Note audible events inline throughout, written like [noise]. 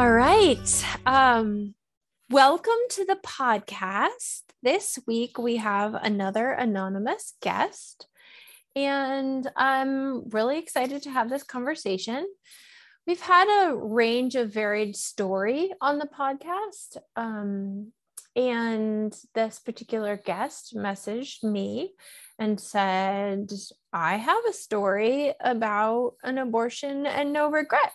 All right. Um, welcome to the podcast. This week we have another anonymous guest, and I'm really excited to have this conversation. We've had a range of varied story on the podcast. Um, and this particular guest messaged me and said, I have a story about an abortion and no regret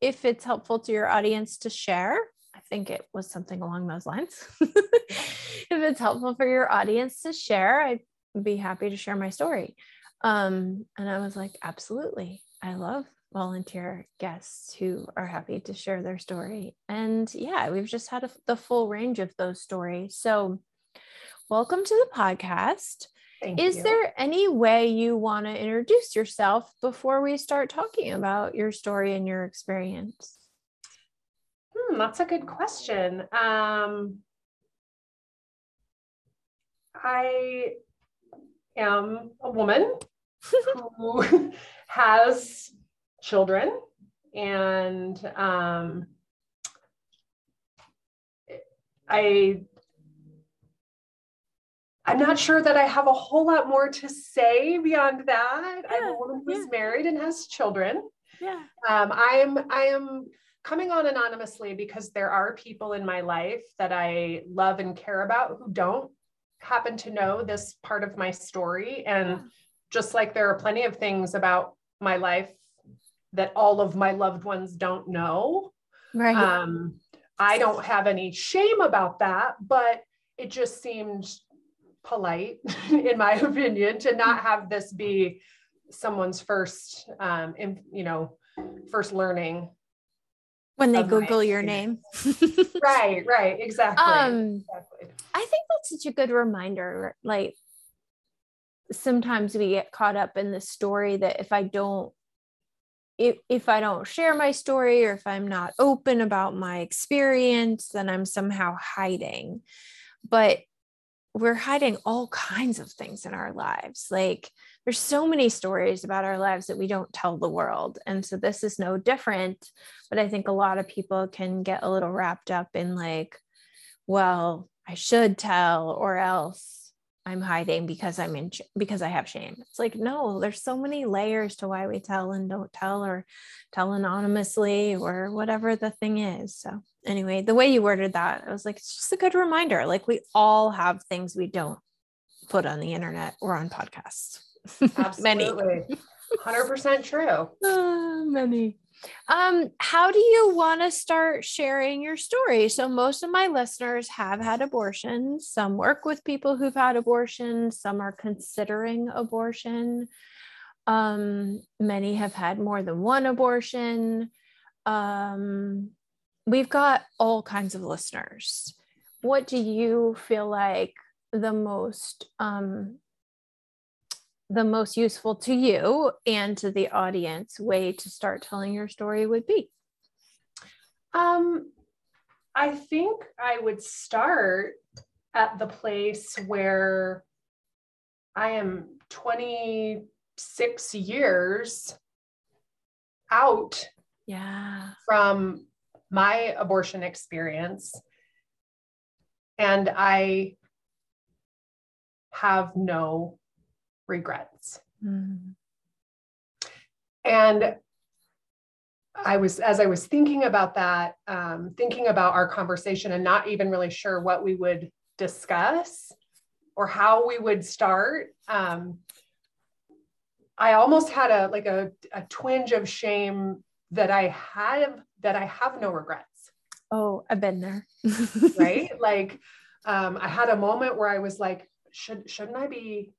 if it's helpful to your audience to share, I think it was something along those lines. [laughs] if it's helpful for your audience to share, I'd be happy to share my story. Um, and I was like, absolutely. I love volunteer guests who are happy to share their story. And yeah, we've just had a, the full range of those stories. So, welcome to the podcast. Thank Is you. there any way you want to introduce yourself before we start talking about your story and your experience? Hmm, that's a good question. Um, I am a woman who [laughs] has children and um, I I'm not sure that I have a whole lot more to say beyond that. Yeah, I'm a woman who's yeah. married and has children. Yeah. Um, I'm I am coming on anonymously because there are people in my life that I love and care about who don't happen to know this part of my story. And yeah. just like there are plenty of things about my life that all of my loved ones don't know. Right. Um, I don't have any shame about that, but it just seemed polite, [laughs] in my [laughs] opinion, to not have this be someone's first, um, in, you know, first learning when they Google your name. [laughs] right, right, exactly. Um, exactly. I think that's such a good reminder. Like sometimes we get caught up in the story that if I don't if, if I don't share my story or if I'm not open about my experience, then I'm somehow hiding. But we're hiding all kinds of things in our lives. Like there's so many stories about our lives that we don't tell the world. And so this is no different. But I think a lot of people can get a little wrapped up in like, well, I should tell or else I'm hiding because I'm in because I have shame. It's like no, there's so many layers to why we tell and don't tell or tell anonymously or whatever the thing is. So anyway, the way you worded that, I was like, it's just a good reminder. Like we all have things we don't put on the internet or on podcasts. [laughs] Absolutely. 100% true. Uh, [laughs] many. Um, how do you want to start sharing your story? So, most of my listeners have had abortions. Some work with people who've had abortions. Some are considering abortion. Um, many have had more than one abortion. Um, we've got all kinds of listeners. What do you feel like the most um, the most useful to you and to the audience way to start telling your story would be? Um, I think I would start at the place where I am 26 years out yeah. from my abortion experience. And I have no regrets. Mm. And I was, as I was thinking about that, um, thinking about our conversation and not even really sure what we would discuss or how we would start. Um, I almost had a like a, a twinge of shame that I have that I have no regrets. Oh, I've been there. right? [laughs] Like um, I had a moment where I was like, should shouldn't I be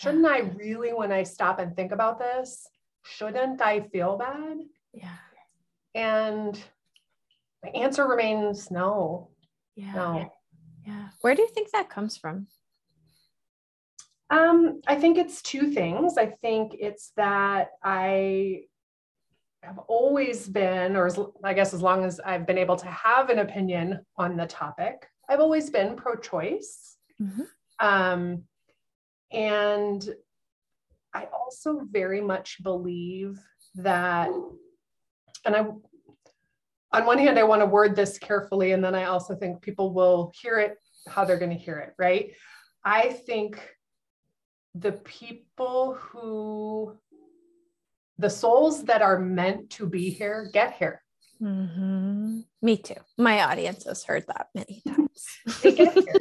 shouldn't I really, when I stop and think about this, shouldn't I feel bad? Yeah. And the answer remains no. Yeah. No. Yeah. Where do you think that comes from? Um, I think it's two things. I think it's that I have always been, or as, I guess as long as I've been able to have an opinion on the topic, I've always been pro choice. Mm-hmm. Um, and I also very much believe that, and I, on one hand, I want to word this carefully, and then I also think people will hear it how they're going to hear it, right? I think the people who, the souls that are meant to be here get here. Mm-hmm. Me too. My audience has heard that many [laughs] times. they get here.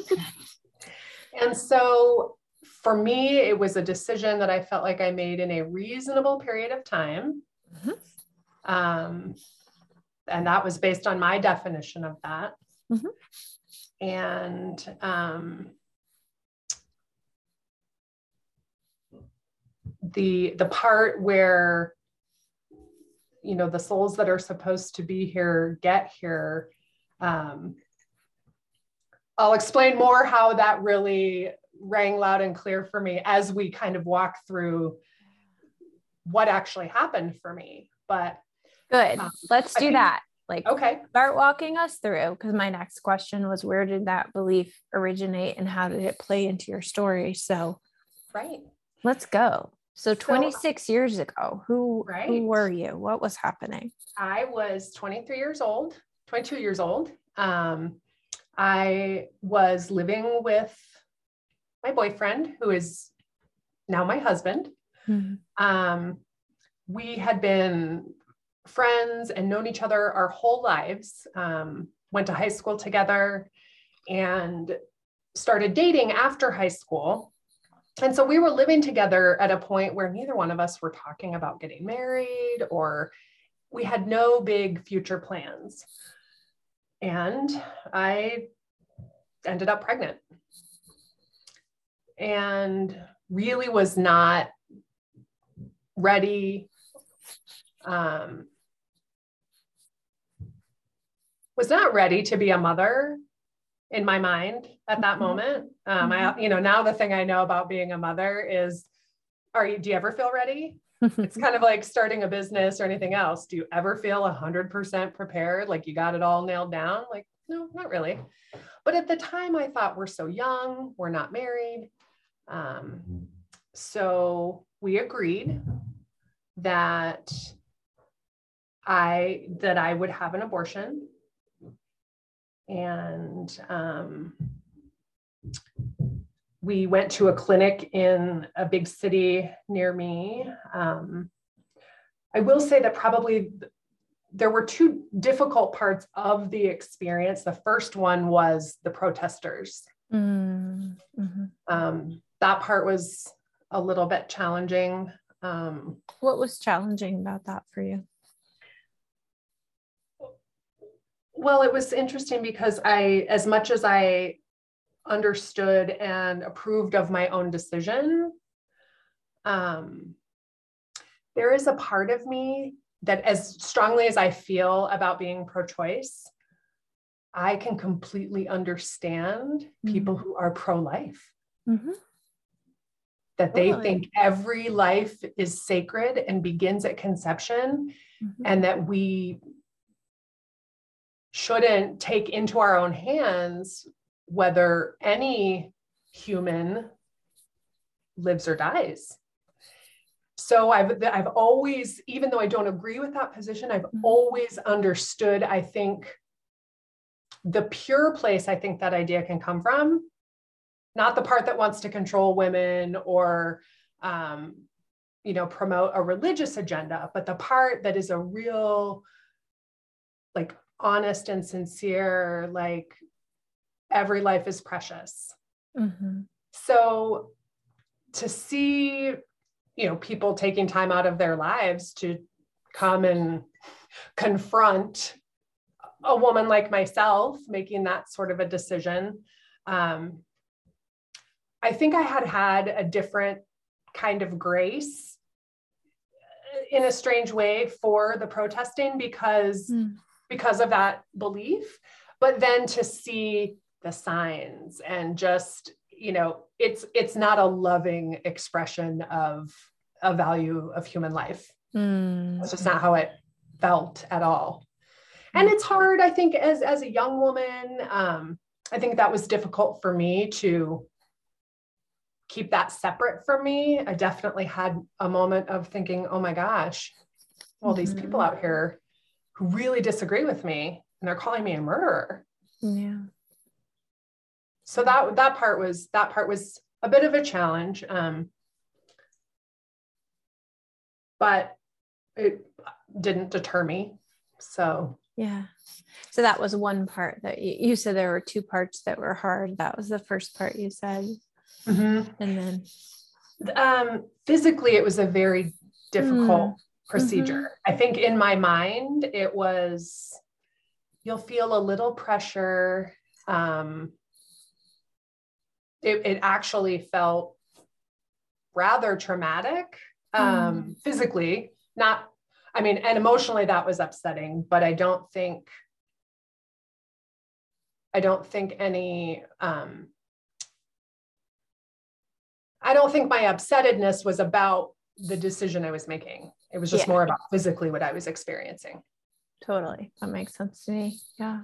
And so for me, it was a decision that I felt like I made in a reasonable period of time. Mm-hmm. Um, and that was based on my definition of that. Mm-hmm. And um, the the part where you know the souls that are supposed to be here get here. Um, i'll explain more how that really rang loud and clear for me as we kind of walk through what actually happened for me but good. um, let's do think, that. Like okay. start walking us through because my next question was where did that belief originate and how did it play into your story? So right. let's go so 26 so, years ago, who right. who were you? What was happening? I was 23 years old, 22 years old. Um, I was living with my boyfriend, who is now my husband. Mm-hmm. Um, we had been friends and known each other our whole lives. Um, went to high school together and started dating after high school and so we were living together at a point where neither one of us were talking about getting married or we had no big future plans. And I ended up pregnant and really was not ready um, was not ready to be a mother in my mind at that mm-hmm. moment. Um, I, mm-hmm. you know, now the thing I know about being a mother is, are you, do you ever feel ready? it's kind of like starting a business or anything else. Do you ever feel a hundred percent prepared? Like you got it all nailed down? Like, no, not really. But at the time I thought we're so young, we're not married. Um, so we agreed that I, that I would have an abortion and um, we went to a clinic in a big city near me. Um, I will say that probably there were two difficult parts of the experience. The first one was the protesters. Mm-hmm. Um, that part was a little bit challenging. Um, what was challenging about that for you? Well, it was interesting because I, as much as I understood and approved of my own decision, um, there is a part of me that, as strongly as I feel about being pro choice, I can completely understand mm-hmm. people who are pro life. Mm-hmm. That they totally. think every life is sacred and begins at conception, mm-hmm. and that we shouldn't take into our own hands whether any human lives or dies. So I've I've always, even though I don't agree with that position, I've mm-hmm. always understood, I think, the pure place I think that idea can come from, not the part that wants to control women or um, you know promote a religious agenda, but the part that is a real like honest and sincere, like every life is precious. Mm-hmm. So to see, you know, people taking time out of their lives to come and confront a woman like myself making that sort of a decision. Um, I think I had had a different kind of grace in a strange way for the protesting because mm. Because of that belief but then to see the signs and just you know it's it's not a loving expression of a value of human life mm. it's just not how it felt at all and it's hard i think as as a young woman um i think that was difficult for me to keep that separate from me i definitely had a moment of thinking oh my gosh all mm-hmm. these people out here who really disagree with me and they're calling me a murderer. Yeah. So that that part was that part was a bit of a challenge um but it didn't deter me so. Yeah. So that was one part that you, you said there were two parts that were hard. That was the first part you said. Mm-hmm. and then? Um, physically it was a very difficult mm. Procedure mm-hmm. i think in my mind it was you'll feel a little pressure um, it, it actually felt rather traumatic um, mm. physically not I mean, and emotionally that was upsetting, but I don't think I don't think any um I don't think my upsettedness was about the decision I was making. It was just yeah. more about physically what I was experiencing. Totally. That makes sense to me. Yeah.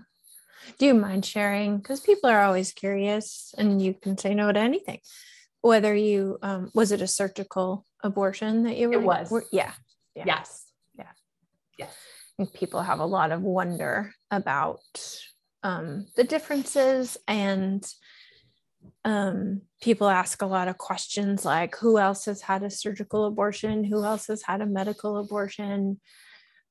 Do you mind sharing? Because people are always curious and you can say no to anything. Whether you um was it a surgical abortion that you were? It was. Were, yeah. yeah. Yes. Yeah. And people have a lot of wonder about um, the differences and um, people ask a lot of questions like who else has had a surgical abortion who else has had a medical abortion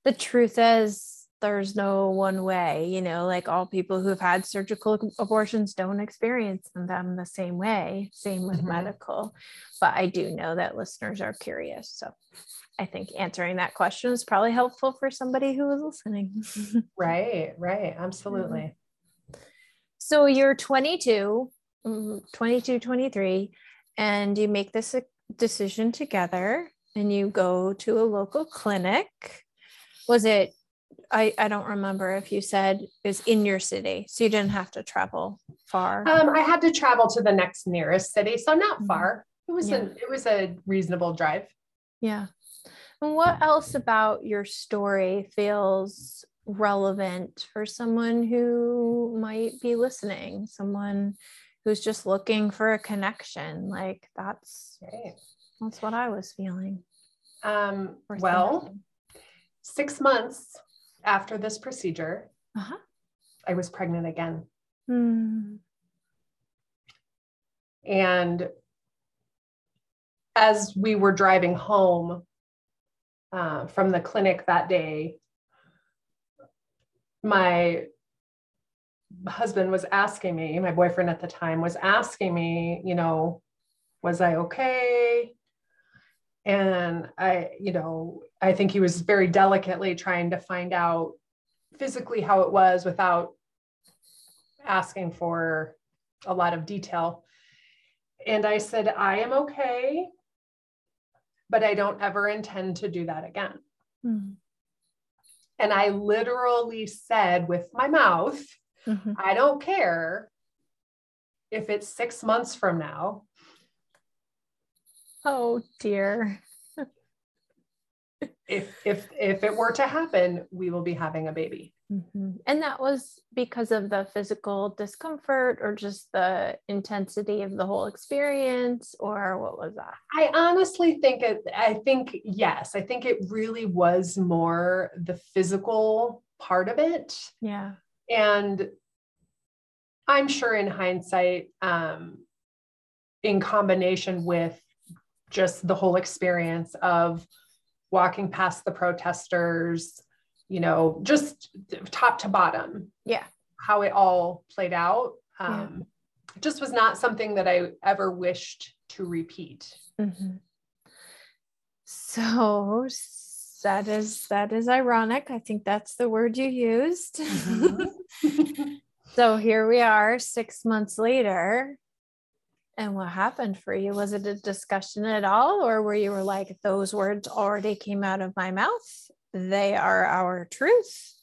the truth is there's no one way you know like all people who've had surgical abortions don't experience them the same way same with mm-hmm. medical but i do know that listeners are curious so I think answering that question is probably helpful for somebody who is listening. [laughs] right, right. Absolutely. So you're 22, mm, 22, 23, and you make this decision together and you go to a local clinic. Was it, I, I don't remember if you said it was in your city, so you didn't have to travel far. Um, I had to travel to the next nearest city, so not mm-hmm. far. It was yeah. a it was a reasonable drive. Yeah. And what else about your story feels relevant for someone who might be listening, someone who's just looking for a connection? Like that's that's what I was feeling. Um, well, six months after this procedure, uh-huh. I was pregnant again. Hmm. And as we were driving home uh, from the clinic that day, my husband was asking me, my boyfriend at the time was asking me, you know, was I okay? And I, you know, I think he was very delicately trying to find out physically how it was without asking for a lot of detail. And I said, I am okay but I don't ever intend to do that again. Mm-hmm. And I literally said with my mouth, mm-hmm. I don't care if it's six months from now. Oh dear if if if it were to happen we will be having a baby mm-hmm. and that was because of the physical discomfort or just the intensity of the whole experience or what was that i honestly think it i think yes i think it really was more the physical part of it yeah and i'm sure in hindsight um in combination with just the whole experience of walking past the protesters, you know, just top to bottom. Yeah. How it all played out. Um, yeah. just was not something that I ever wished to repeat. Mm-hmm. So that is that is ironic. I think that's the word you used. Mm-hmm. [laughs] so here we are 6 months later and what happened for you? Was it a discussion at all, or were you were like, those words already came out of my mouth? They are our truth.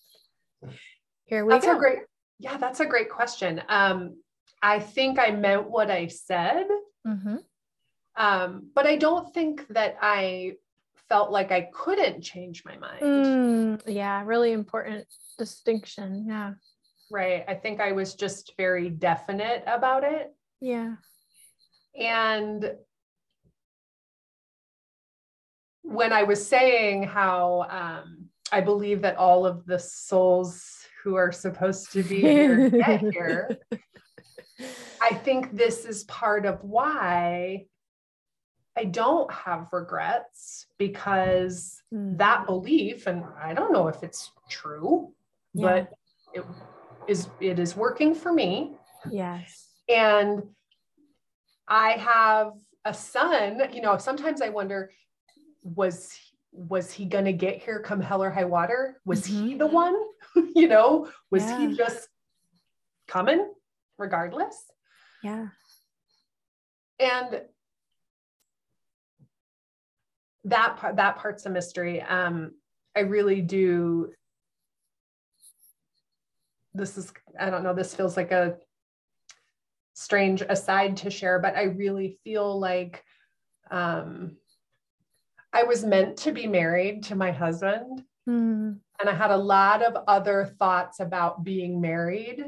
Here we that's go. A great, yeah, that's a great question. Um, I think I meant what I said, mm-hmm. um, but I don't think that I felt like I couldn't change my mind. Mm, yeah, really important distinction. Yeah. Right. I think I was just very definite about it. Yeah. And when I was saying how um, I believe that all of the souls who are supposed to be [laughs] here get here, I think this is part of why I don't have regrets because mm. that belief, and I don't know if it's true, yeah. but it is it is working for me. Yes. And I have a son, you know, sometimes I wonder, was was he gonna get here come hell or high water? Was mm-hmm. he the one? [laughs] you know, was yeah. he just coming regardless? Yeah. And that part that part's a mystery. Um, I really do. This is, I don't know, this feels like a strange aside to share, but I really feel like um, I was meant to be married to my husband. Mm. And I had a lot of other thoughts about being married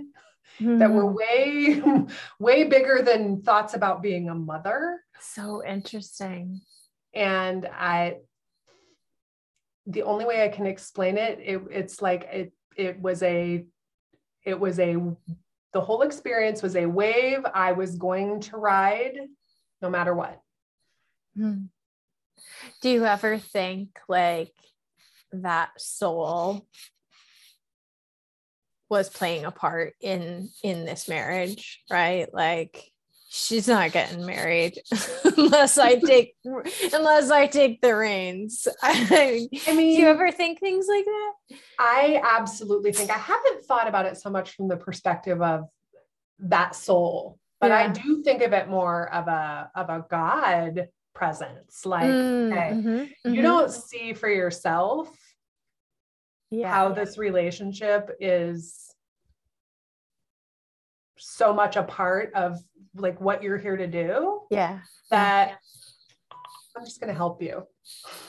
mm. that were way, way bigger than thoughts about being a mother. So interesting. And I, the only way I can explain it, it it's like it, it was a, it was a the whole experience was a wave I was going to ride no matter what. Hmm. Do you ever think like that soul was playing a part in in this marriage, right? Like she's not getting married [laughs] unless I take unless I take the reins. [laughs] I, I mean, do you ever think things like that? I absolutely think I haven't thought about it so much from the perspective of that soul, but yeah. I do think of it more of a of a God presence. Like, mm, hey, mm-hmm, you mm-hmm. don't see for yourself yeah, how this relationship is so much a part of like what you're here to do. Yeah. That yeah. I'm just going to help you.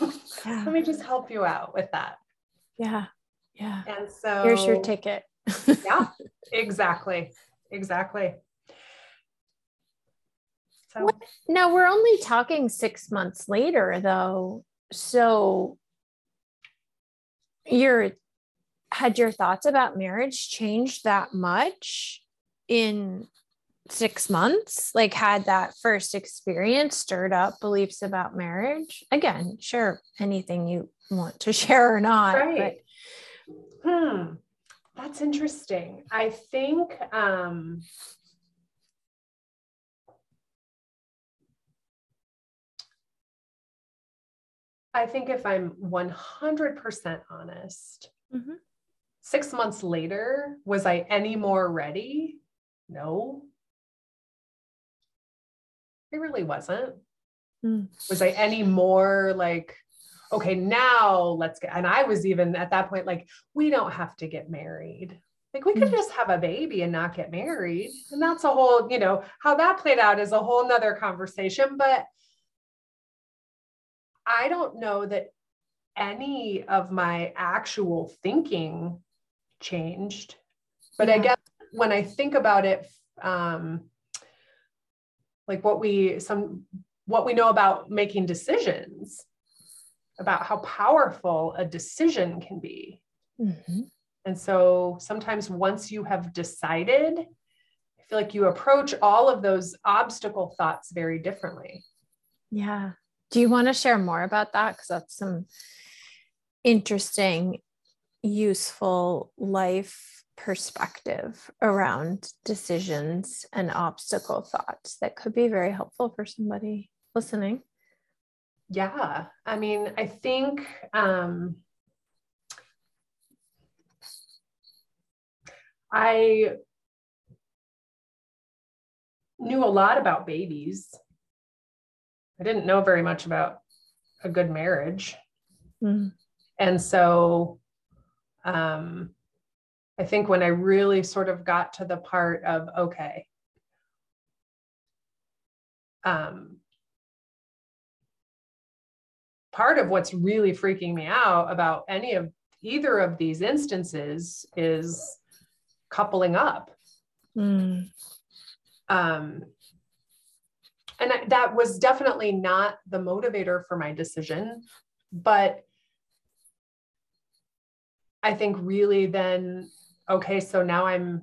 [laughs] Let me just help you out with that. Yeah. Yeah. And so here's your ticket. [laughs] yeah, [laughs] exactly. Exactly. So now we're only talking six months later though. So your had your thoughts about marriage changed that much in six months like had that first experience stirred up beliefs about marriage again share anything you want to [laughs] share or not right. but hmm that's interesting i think um I think if I'm 100% honest, mm-hmm. six months later, was I any more ready? No. It really wasn't. Mm. Was I any more like, okay, now let's get, and I was even at that point like, we don't have to get married. Like we could mm. just have a baby and not get married. And that's a whole, you know, how that played out is a whole nother conversation. But I don't know that any of my actual thinking changed. But yeah. I guess when I think about it, um, like what we some what we know about making decisions, about how powerful a decision can be. Mm-hmm. And so sometimes once you have decided, I feel like you approach all of those obstacle thoughts very differently. Yeah. Do you want to share more about that? Because that's some interesting, useful life perspective around decisions and obstacle thoughts that could be very helpful for somebody listening. Yeah. I mean, I think um, I knew a lot about babies. I didn't know very much about a good marriage. Mm. And so um, I think when I really sort of got to the part of, okay, um, part of what's really freaking me out about any of either of these instances is coupling up. Mm. Um, and I, that was definitely not the motivator for my decision, but I think really then, okay, so now I'm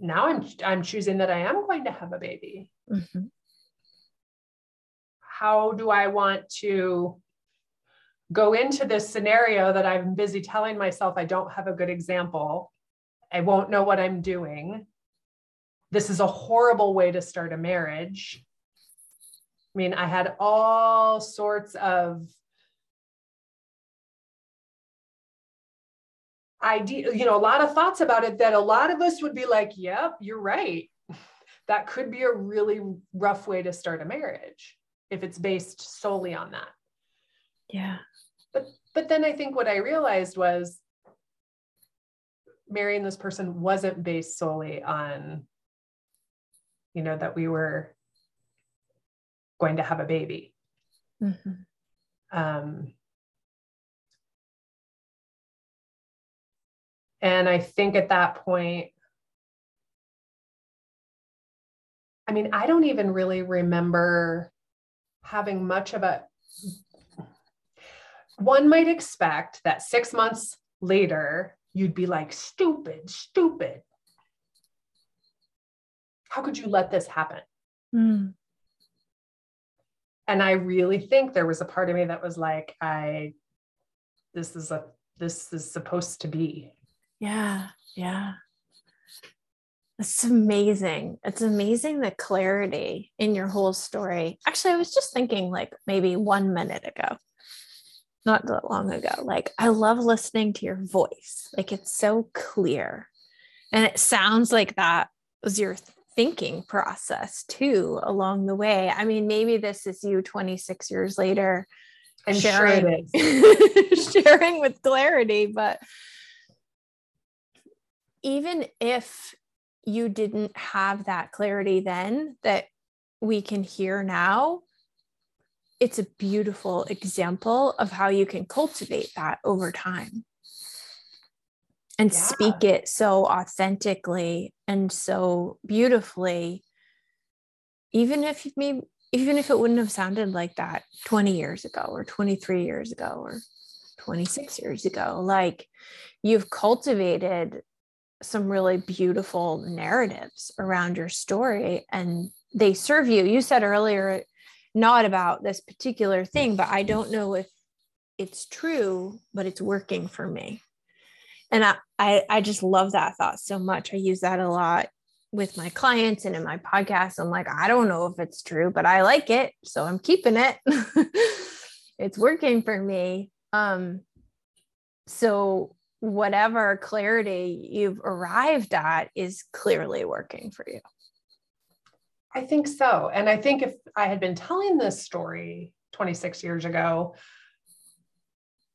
now I'm I'm choosing that I am going to have a baby. Mm-hmm. How do I want to go into this scenario that I'm busy telling myself I don't have a good example. I won't know what I'm doing. This is a horrible way to start a marriage. I mean, I had all sorts of idea, you know, a lot of thoughts about it that a lot of us would be like, yep, you're right. [laughs] That could be a really rough way to start a marriage if it's based solely on that. Yeah. But but then I think what I realized was marrying this person wasn't based solely on you know that we were going to have a baby. Mm-hmm. Um, and I think at that point, I mean, I don't even really remember having much of a one might expect that six months later, you'd be like, stupid, stupid. How could you let this happen? Mm. And I really think there was a part of me that was like, I, this is a, this is supposed to be. Yeah. Yeah. It's amazing. It's amazing the clarity in your whole story. Actually, I was just thinking like maybe one minute ago not that long ago. Like, I love listening to your voice. Like, it's so clear. And it sounds like that was your thinking process too along the way. I mean, maybe this is you 26 years later and sharing, sure [laughs] sharing with clarity, but even if you didn't have that clarity then that we can hear now, it's a beautiful example of how you can cultivate that over time and yeah. speak it so authentically and so beautifully even if maybe even if it wouldn't have sounded like that 20 years ago or 23 years ago or 26 years ago like you've cultivated some really beautiful narratives around your story and they serve you you said earlier not about this particular thing, but I don't know if it's true, but it's working for me. And I, I, I just love that thought so much. I use that a lot with my clients and in my podcast. I'm like, I don't know if it's true, but I like it. So I'm keeping it. [laughs] it's working for me. Um, so whatever clarity you've arrived at is clearly working for you. I think so. And I think if I had been telling this story 26 years ago,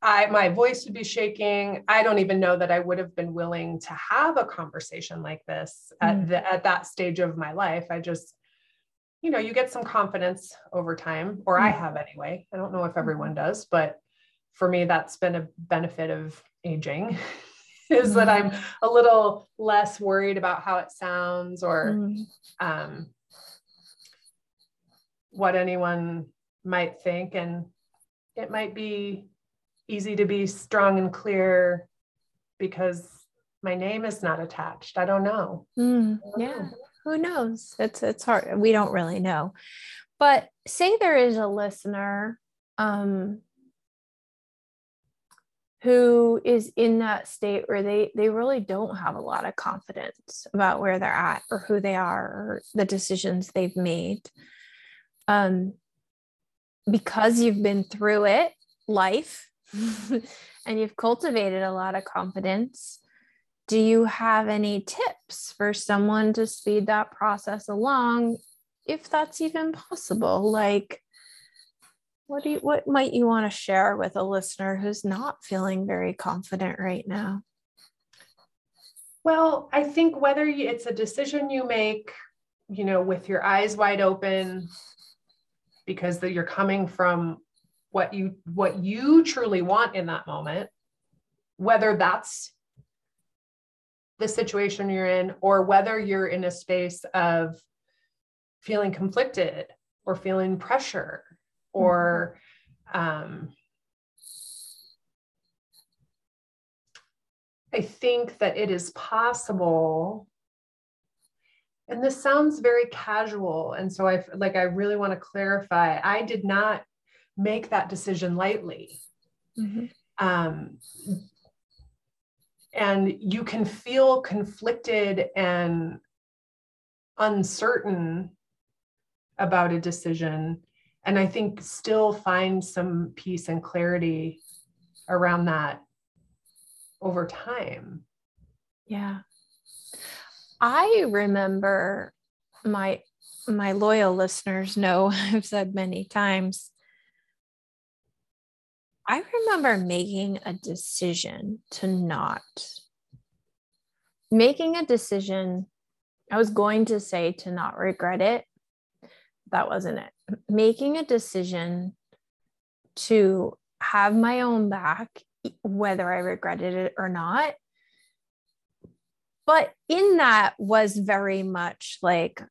I my voice would be shaking. I don't even know that I would have been willing to have a conversation like this mm. at the, at that stage of my life. I just you know, you get some confidence over time or mm. I have anyway. I don't know if everyone mm-hmm. does, but for me that's been a benefit of aging. [laughs] is that I'm a little less worried about how it sounds or mm. um, what anyone might think. And it might be easy to be strong and clear because my name is not attached. I don't know. Mm, yeah. Who knows? It's it's hard. We don't really know. But say there is a listener um, who is in that state where they they really don't have a lot of confidence about where they're at or who they are or the decisions they've made. Um, because you've been through it, life, [laughs] and you've cultivated a lot of confidence, do you have any tips for someone to speed that process along if that's even possible? Like what do you what might you want to share with a listener who's not feeling very confident right now? Well i think whether it's a decision you make you know with your eyes wide open because that you're coming from what you what you truly want in that moment whether that's the situation you're in or whether you're in a space of feeling conflicted or feeling pressure or um, I think that it is possible. And this sounds very casual. And so I like, I really want to clarify I did not make that decision lightly. Mm-hmm. Um, and you can feel conflicted and uncertain about a decision and i think still find some peace and clarity around that over time. Yeah. I remember my my loyal listeners know [laughs] i've said many times. I remember making a decision to not. Making a decision i was going to say to not regret it. That wasn't it. Making a decision to have my own back, whether I regretted it or not. But in that was very much like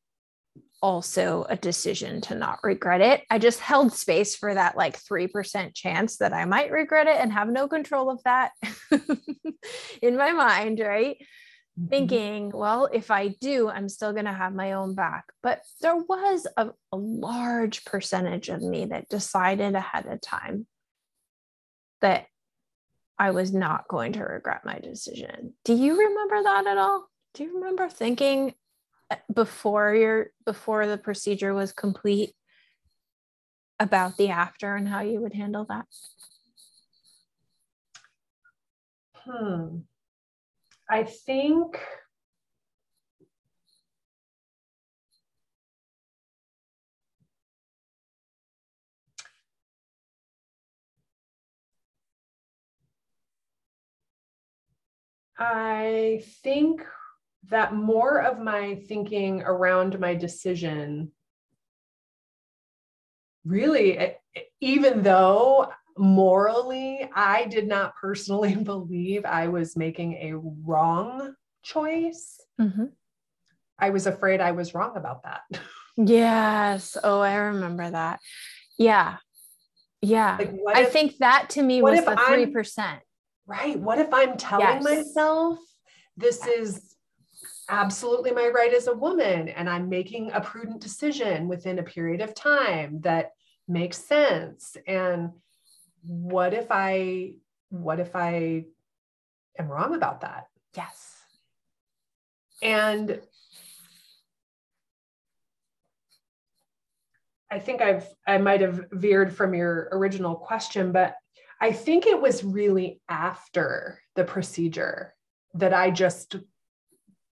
also a decision to not regret it. I just held space for that like 3% chance that I might regret it and have no control of that [laughs] in my mind, right? Mm-hmm. thinking, well, if I do, I'm still going to have my own back. But there was a, a large percentage of me that decided ahead of time that I was not going to regret my decision. Do you remember that at all? Do you remember thinking uh, before your before the procedure was complete about the after and how you would handle that? Hmm. I think I think that more of my thinking around my decision really, even though morally, I did not personally [laughs] believe I was making a wrong choice. Mm-hmm. I was afraid I was wrong about that. [laughs] Yes. Oh, I remember that. Yeah. Yeah. Like I if, think that to me was the 3%. Right. What if I'm telling yes. myself this yes. is absolutely my right as a woman and I'm making a prudent decision within a period of time that makes sense and what if I what if I am wrong about that? Yes. And I think I've I might have veered from your original question, but I think it was really after the procedure that I just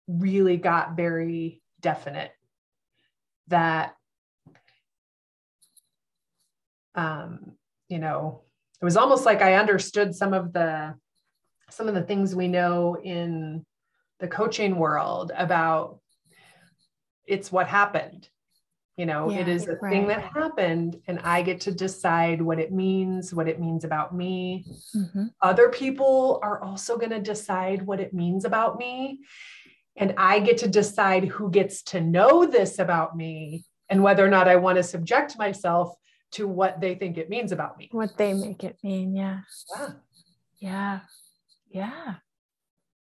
really got very definite that um, you know it was almost like I understood some of the some of the things we know in the coaching world about it's what happened. You know, yeah, it is a right. thing that happened, and I get to decide what it means, what it means about me. Mm-hmm. Other people are also going to decide what it means about me. And I get to decide who gets to know this about me and whether or not I want to subject myself to what they think it means about me. What they make it mean. Yeah. Yeah. Yeah. Yeah.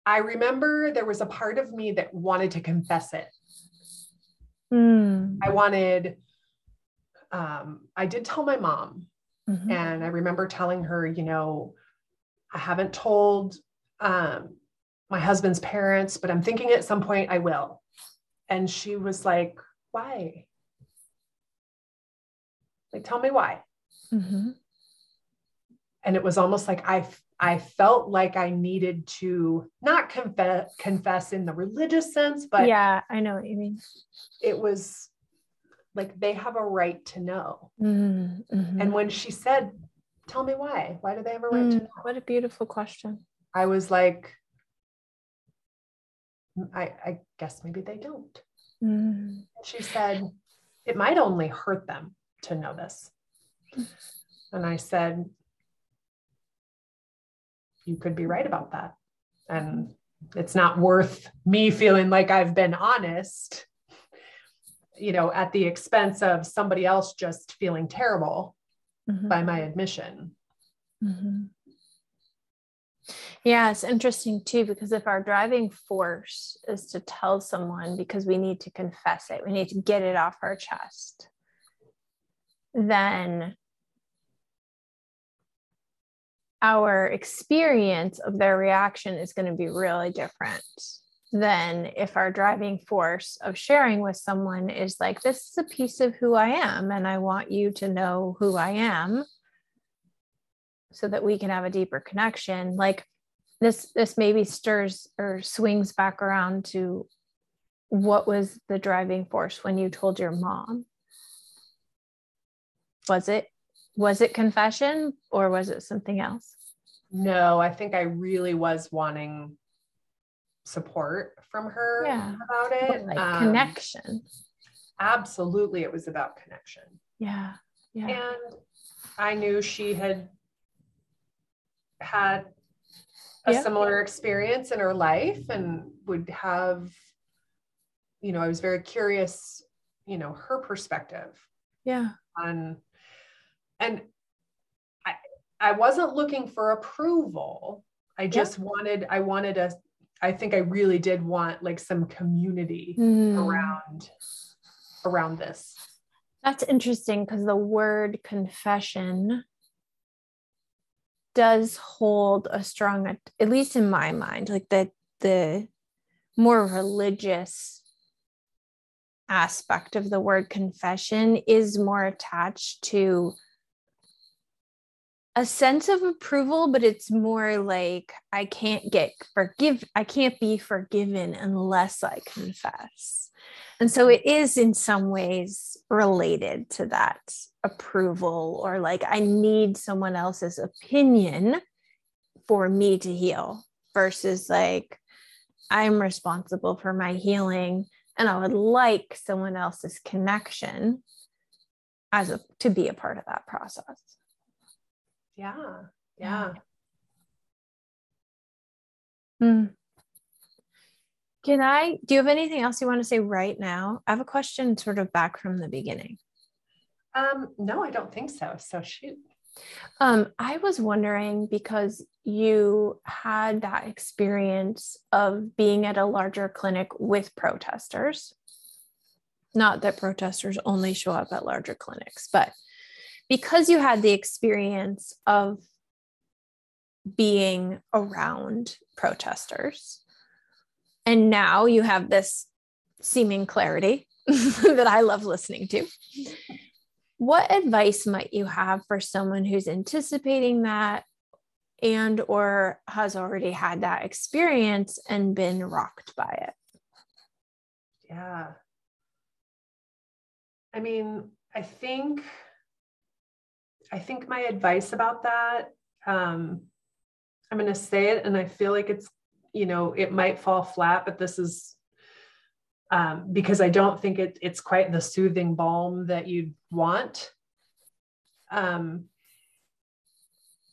I remember there was a part of me that wanted to confess it. Mm. I wanted, um, I did tell my mom, mm-hmm. and I remember telling her, you know, I haven't told um, my husband's parents, but I'm thinking at some point I will. And she was like, why? Like, tell me why. Mm-hmm. and it was almost like I I felt like I needed to not confess confess in the religious sense, but yeah, I know what you mean. It was like they have a right to know. Mm-hmm. And when she said, "Tell me why? Why do they have a right mm, to know?" What a beautiful question. I was like, I, I guess maybe they don't. Mm. She said, "It might only hurt them to know this." And I said, you could be right about that. And it's not worth me feeling like I've been honest, you know, at the expense of somebody else just feeling terrible mm-hmm. by my admission. Mm-hmm. Yeah, it's interesting too, because if our driving force is to tell someone because we need to confess it, we need to get it off our chest, then our experience of their reaction is going to be really different than if our driving force of sharing with someone is like, this is a piece of who I am, and I want you to know who I am so that we can have a deeper connection. Like this, this maybe stirs or swings back around to what was the driving force when you told your mom? Was it was it confession or was it something else? No, I think I really was wanting support from her yeah. about it. Like um, connection. Absolutely, it was about connection. Yeah. Yeah. And I knew she had had a yeah. similar experience in her life and would have, you know, I was very curious, you know, her perspective. Yeah. On and I I wasn't looking for approval. I just yeah. wanted I wanted a I think I really did want like some community mm. around around this. That's interesting because the word confession does hold a strong at least in my mind like the the more religious aspect of the word confession is more attached to a sense of approval, but it's more like I can't get forgive, I can't be forgiven unless I confess. And so it is in some ways related to that approval, or like I need someone else's opinion for me to heal versus like I'm responsible for my healing and I would like someone else's connection as a to be a part of that process. Yeah. Yeah. Hmm. Can I, do you have anything else you want to say right now? I have a question sort of back from the beginning. Um, no, I don't think so. So shoot. Um, I was wondering because you had that experience of being at a larger clinic with protesters. Not that protesters only show up at larger clinics, but because you had the experience of being around protesters and now you have this seeming clarity [laughs] that I love listening to. What advice might you have for someone who's anticipating that and or has already had that experience and been rocked by it? Yeah. I mean, I think I think my advice about that, um, I'm going to say it, and I feel like it's, you know, it might fall flat, but this is um, because I don't think it, it's quite the soothing balm that you'd want. Um,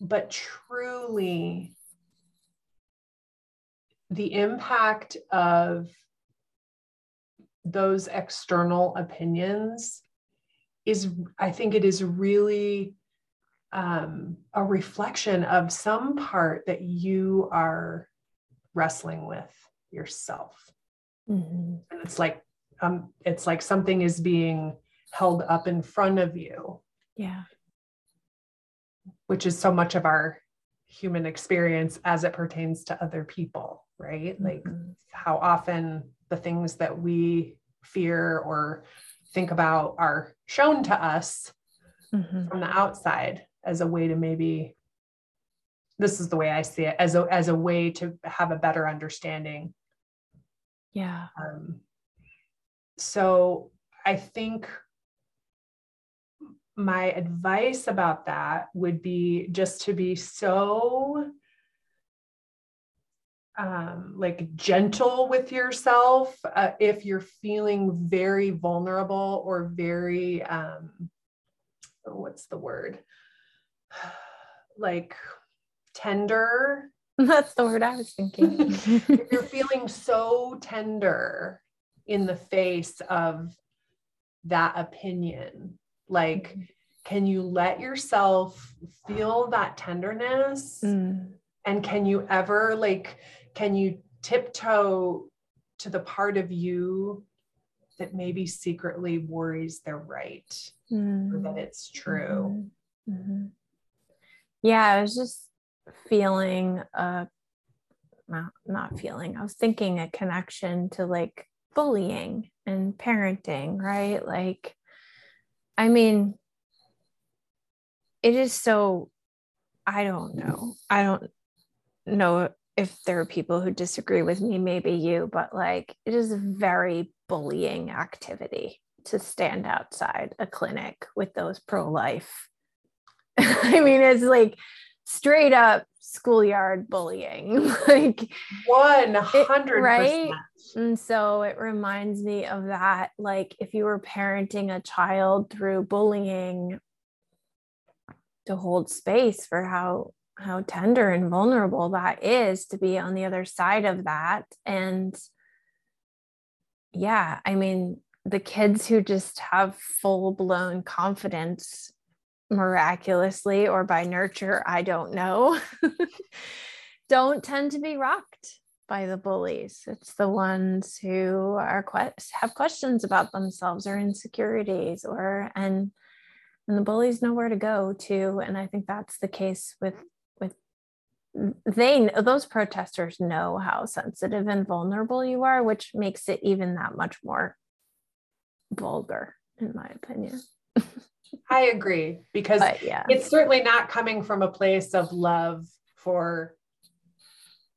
but truly, the impact of those external opinions is, I think it is really um, a reflection of some part that you are wrestling with yourself. Mm-hmm. And it's like um, it's like something is being held up in front of you. Yeah. Which is so much of our human experience as it pertains to other people, right? Mm-hmm. Like how often the things that we fear or think about are shown to us mm-hmm. from the outside as a way to maybe this is the way I see it as a as a way to have a better understanding. Yeah. Um, so I think my advice about that would be just to be so um, like gentle with yourself uh, if you're feeling very vulnerable or very um, what's the word like tender [laughs] that's the word i was thinking [laughs] if you're [laughs] feeling so tender in the face of that opinion like mm-hmm. can you let yourself feel that tenderness mm. and can you ever like can you tiptoe to the part of you that maybe secretly worries they're right mm. or that it's true mm-hmm. Yeah i was just feeling uh, a not, not feeling i was thinking a connection to like bullying and parenting right like i mean it is so i don't know i don't know if there are people who disagree with me, maybe you, but like it is a very bullying activity to stand outside a clinic with those pro life. [laughs] I mean, it's like straight up schoolyard bullying. [laughs] like 100%. right? And so it reminds me of that. Like if you were parenting a child through bullying, to hold space for how how tender and vulnerable that is to be on the other side of that and yeah i mean the kids who just have full blown confidence miraculously or by nurture i don't know. [laughs] Don't tend to be rocked by the bullies. It's the ones who are have questions about themselves or insecurities or and and the bullies know where to go to. And i think that's the case with with they those protesters know how sensitive and vulnerable you are which makes it even that much more vulgar in my opinion [laughs] i agree because but, yeah. it's certainly not coming from a place of love for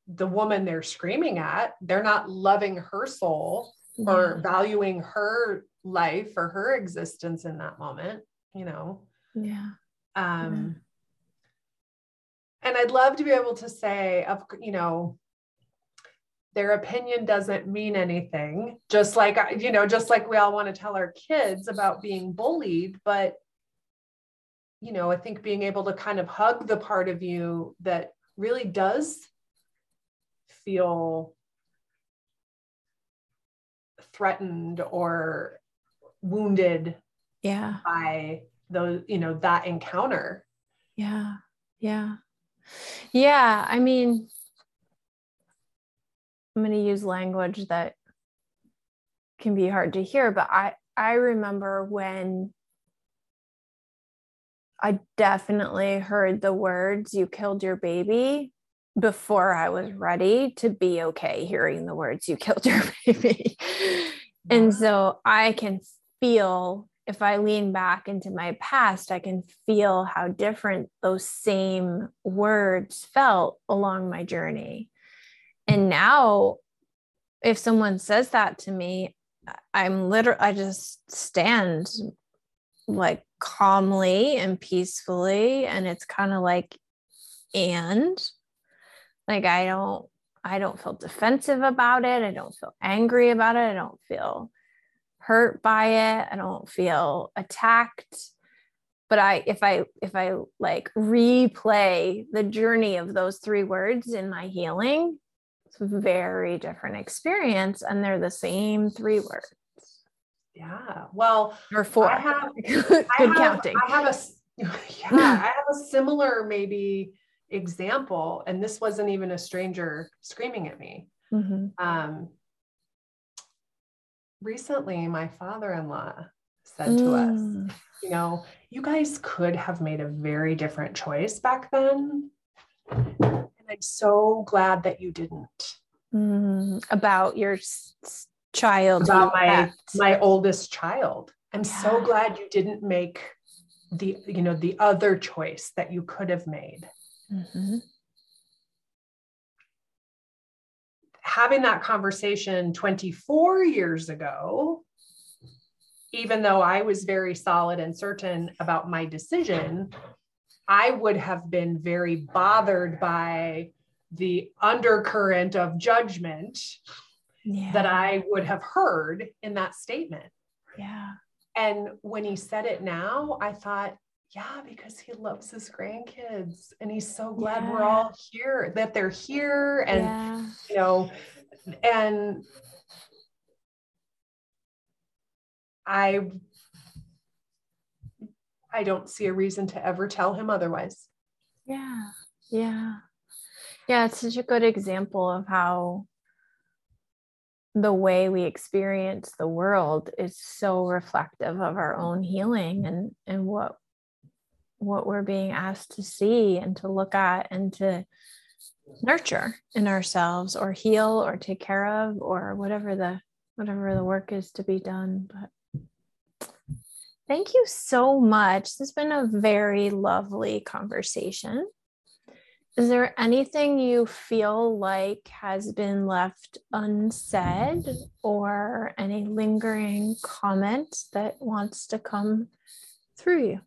the woman they're screaming at they're not loving her soul yeah. or valuing her life or her existence in that moment you know yeah um yeah and I'd love to be able to say, of you know, their opinion doesn't mean anything. Just like you know, just like we all want to tell our kids about being bullied, but you know, I think being able to kind of hug the part of you that really does feel threatened or wounded yeah. by those you know that encounter. Yeah. Yeah. Yeah, I mean, I'm going to use language that can be hard to hear, but I I remember when I definitely heard the words you killed your baby before I was ready to be okay hearing the words you killed your [laughs] baby. and so I can feel if I lean back into my past, I can feel how different those same words felt along my journey. And now, if someone says that to me, I'm literally, I just stand like calmly and peacefully. And it's kind of like, and like, I don't, I don't feel defensive about it. I don't feel angry about it. I don't feel hurt by it. I don't feel attacked. But I if I if I like replay the journey of those three words in my healing, it's a very different experience and they're the same three words. Yeah. Well, or four. I have [laughs] good I have, counting. I have a [laughs] yeah, I have a similar maybe example and this wasn't even a stranger screaming at me. Mm-hmm. Um, recently my father-in-law said mm. to us mm. you know you guys could have made a very different choice back then and i'm so glad that you didn't mm. about your s- child about my left. my oldest child i'm yeah. so glad you didn't make the you know the other choice that you could have made mm-hmm. having that conversation 24 years ago even though i was very solid and certain about my decision i would have been very bothered by the undercurrent of judgment yeah. that I would have heard in that statement. Yeah. And when he said it now, I thought, yeah, because he loves his grandkids and he's so glad yeah. we're all here, that they're here. And, yeah. you know, and I I don't see a reason to ever tell him otherwise. Yeah. Yeah. Yeah, it's such a good example of how the way we experience the world is so reflective of our own healing and and what what we're being asked to see and to look at and to nurture in ourselves or heal or take care of or whatever the whatever the work is to be done. But thank you so much. This has been a very lovely conversation is there anything you feel like has been left unsaid or any lingering comment that wants to come through you?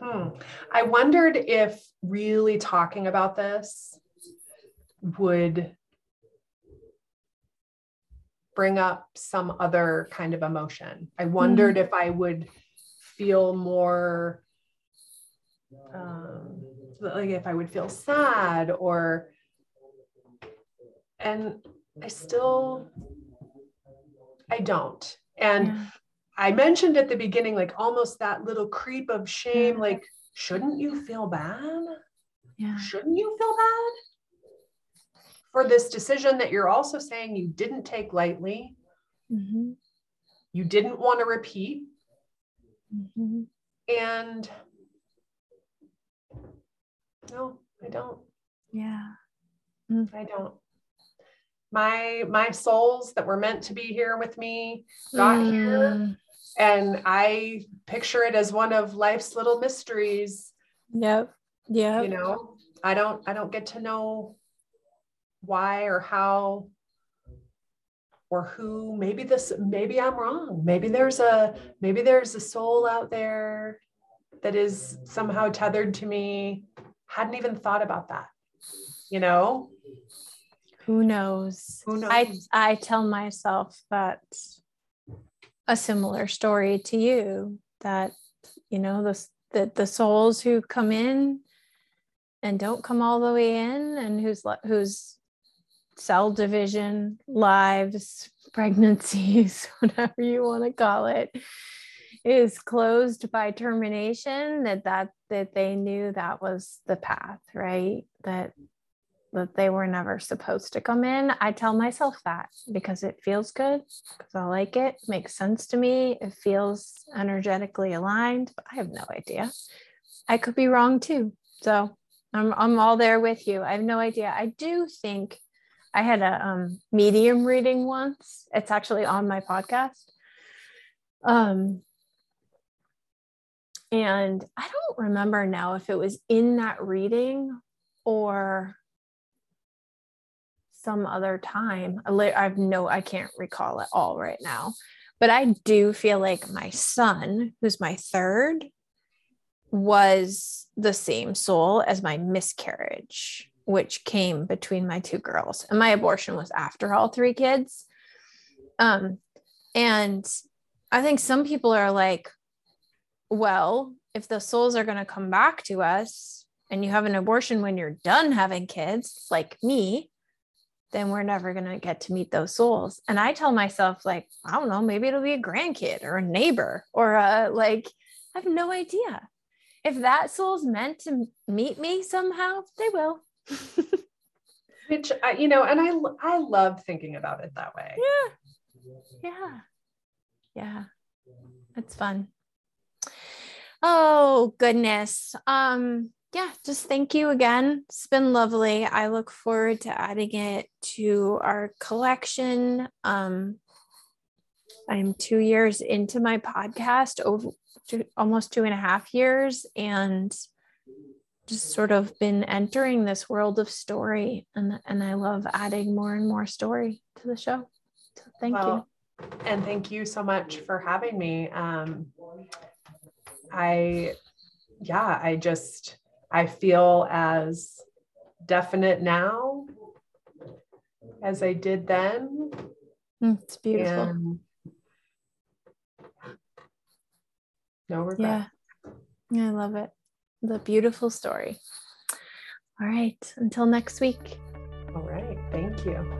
Hmm. I wondered if really talking about this would bring up some other kind of emotion. I wondered mm. if I would feel more um, like if I would feel sad or, and I still, I don't. And yeah. I mentioned at the beginning, like almost that little creep of shame, yeah. like, shouldn't you feel bad? Yeah. Shouldn't you feel bad for this decision that you're also saying you didn't take lightly? Mm-hmm. You didn't want to repeat. Mm-hmm. And no, I don't. Yeah. Mm. I don't. My my souls that were meant to be here with me got mm. here and I picture it as one of life's little mysteries. Yep. Yeah. You know, I don't I don't get to know why or how or who maybe this maybe i'm wrong maybe there's a maybe there's a soul out there that is somehow tethered to me hadn't even thought about that you know? who knows? Who knows? I i tell myself that a similar story to you that you know the the, the souls who come in and don't come all the way in and whose whose cell division lives [laughs] pregnancies [laughs] whatever you want to call it is closed by termination that that that they knew that was the path right? That that they were never supposed to come in. I tell myself that because it feels good because i like it makes sense to me it feels energetically aligned but i have no idea. I could be wrong too so i'm, I'm all there with you. I have no idea. I do think i had a um, medium reading once. It's actually on my podcast. Um and I don't remember now if it was in that reading or some other time. I've no, I can't recall it all right now. But I do feel like my son, who's my third, was the same soul as my miscarriage, which came between my two girls. And my abortion was after all three kids. Um, and I think some people are like, well, if the souls are going to come back to us and you have an abortion when you're done having kids, like me, then we're never going to get to meet those souls. And I tell myself, like, I don't know, maybe it'll be a grandkid or a neighbor or a, like, I have no idea. If that soul's meant to meet me somehow, they will. [laughs] Which, I, you know, and I, I love thinking about it that way. Yeah. Yeah. Yeah. It's fun. Oh, goodness. Um, yeah, just thank you again. It's been lovely. I look forward to adding it to our collection. Um, I'm two years into my podcast, over two, almost two and a half years, and just sort of been entering this world of story and and I love adding more and more story to the show. So thank well, you. And thank you so much for having me. Um, I yeah, I just I feel as definite now as I did then. Mm, it's beautiful. And no regret. Yeah. I love it. The beautiful story. All right. Until next week. All right. Thank you.